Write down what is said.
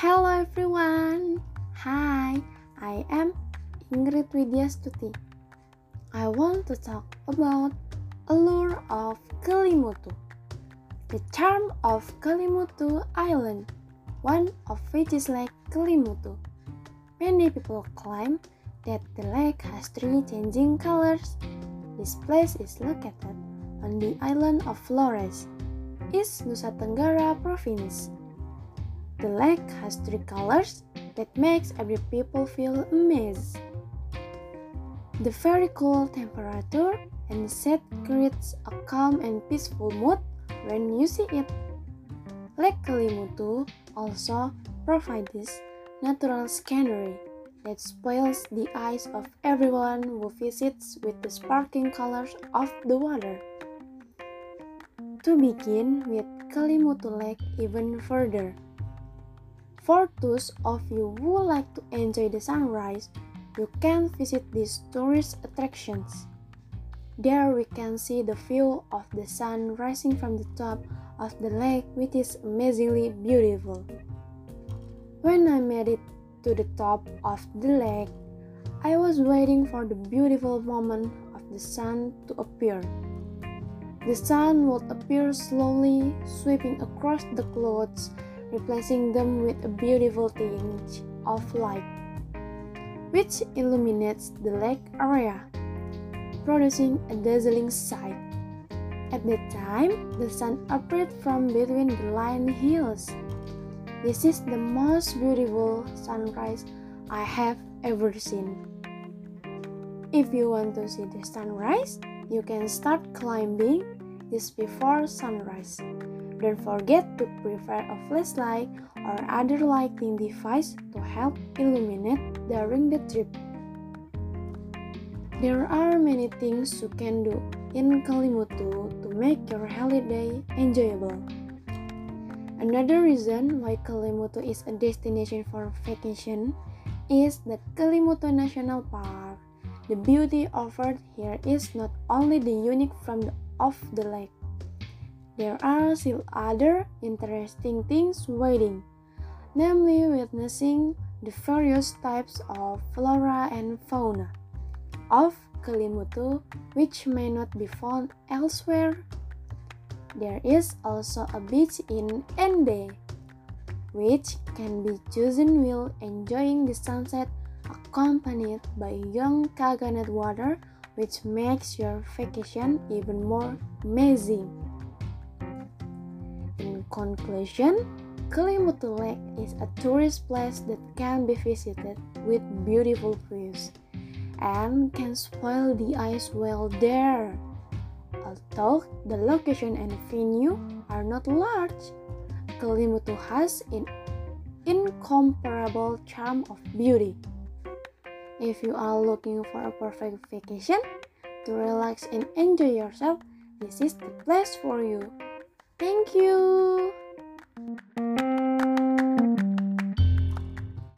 Hello everyone. Hi, I am Ingrid Widyastuti. I want to talk about allure of Kelimutu. The charm of Kelimutu Island, one of which is Lake Kelimutu. Many people claim that the lake has three changing colors. This place is located on the island of Flores, East Nusa Tenggara Province. The lake has three colors that makes every people feel amazed. The very cool temperature and set creates a calm and peaceful mood when you see it. Lake Kelimutu also provides natural scenery that spoils the eyes of everyone who visits with the sparkling colors of the water. To begin with Kelimutu Lake even further. For those of you who like to enjoy the sunrise, you can visit these tourist attractions. There we can see the view of the sun rising from the top of the lake which is amazingly beautiful. When I made it to the top of the lake, I was waiting for the beautiful moment of the sun to appear. The sun would appear slowly, sweeping across the clouds replacing them with a beautiful tinge of light, which illuminates the lake area, producing a dazzling sight. At that time, the sun appeared from between the line hills. This is the most beautiful sunrise I have ever seen. If you want to see the sunrise, you can start climbing just before sunrise. Don't forget to prepare a flashlight or other lighting device to help illuminate during the trip. There are many things you can do in Kelimutu to make your holiday enjoyable. Another reason why Kelimutu is a destination for vacation is the Kelimutu National Park. The beauty offered here is not only the unique from the, of the lake, there are still other interesting things waiting, namely witnessing the various types of flora and fauna of Kelimutu which may not be found elsewhere. There is also a beach in Ende, which can be chosen while enjoying the sunset accompanied by young coconut water which makes your vacation even more amazing conclusion, Kelimutu Lake is a tourist place that can be visited with beautiful views and can spoil the eyes while there. Although the location and venue are not large, Kelimutu has an incomparable charm of beauty. If you are looking for a perfect vacation to relax and enjoy yourself, this is the place for you. Thank you.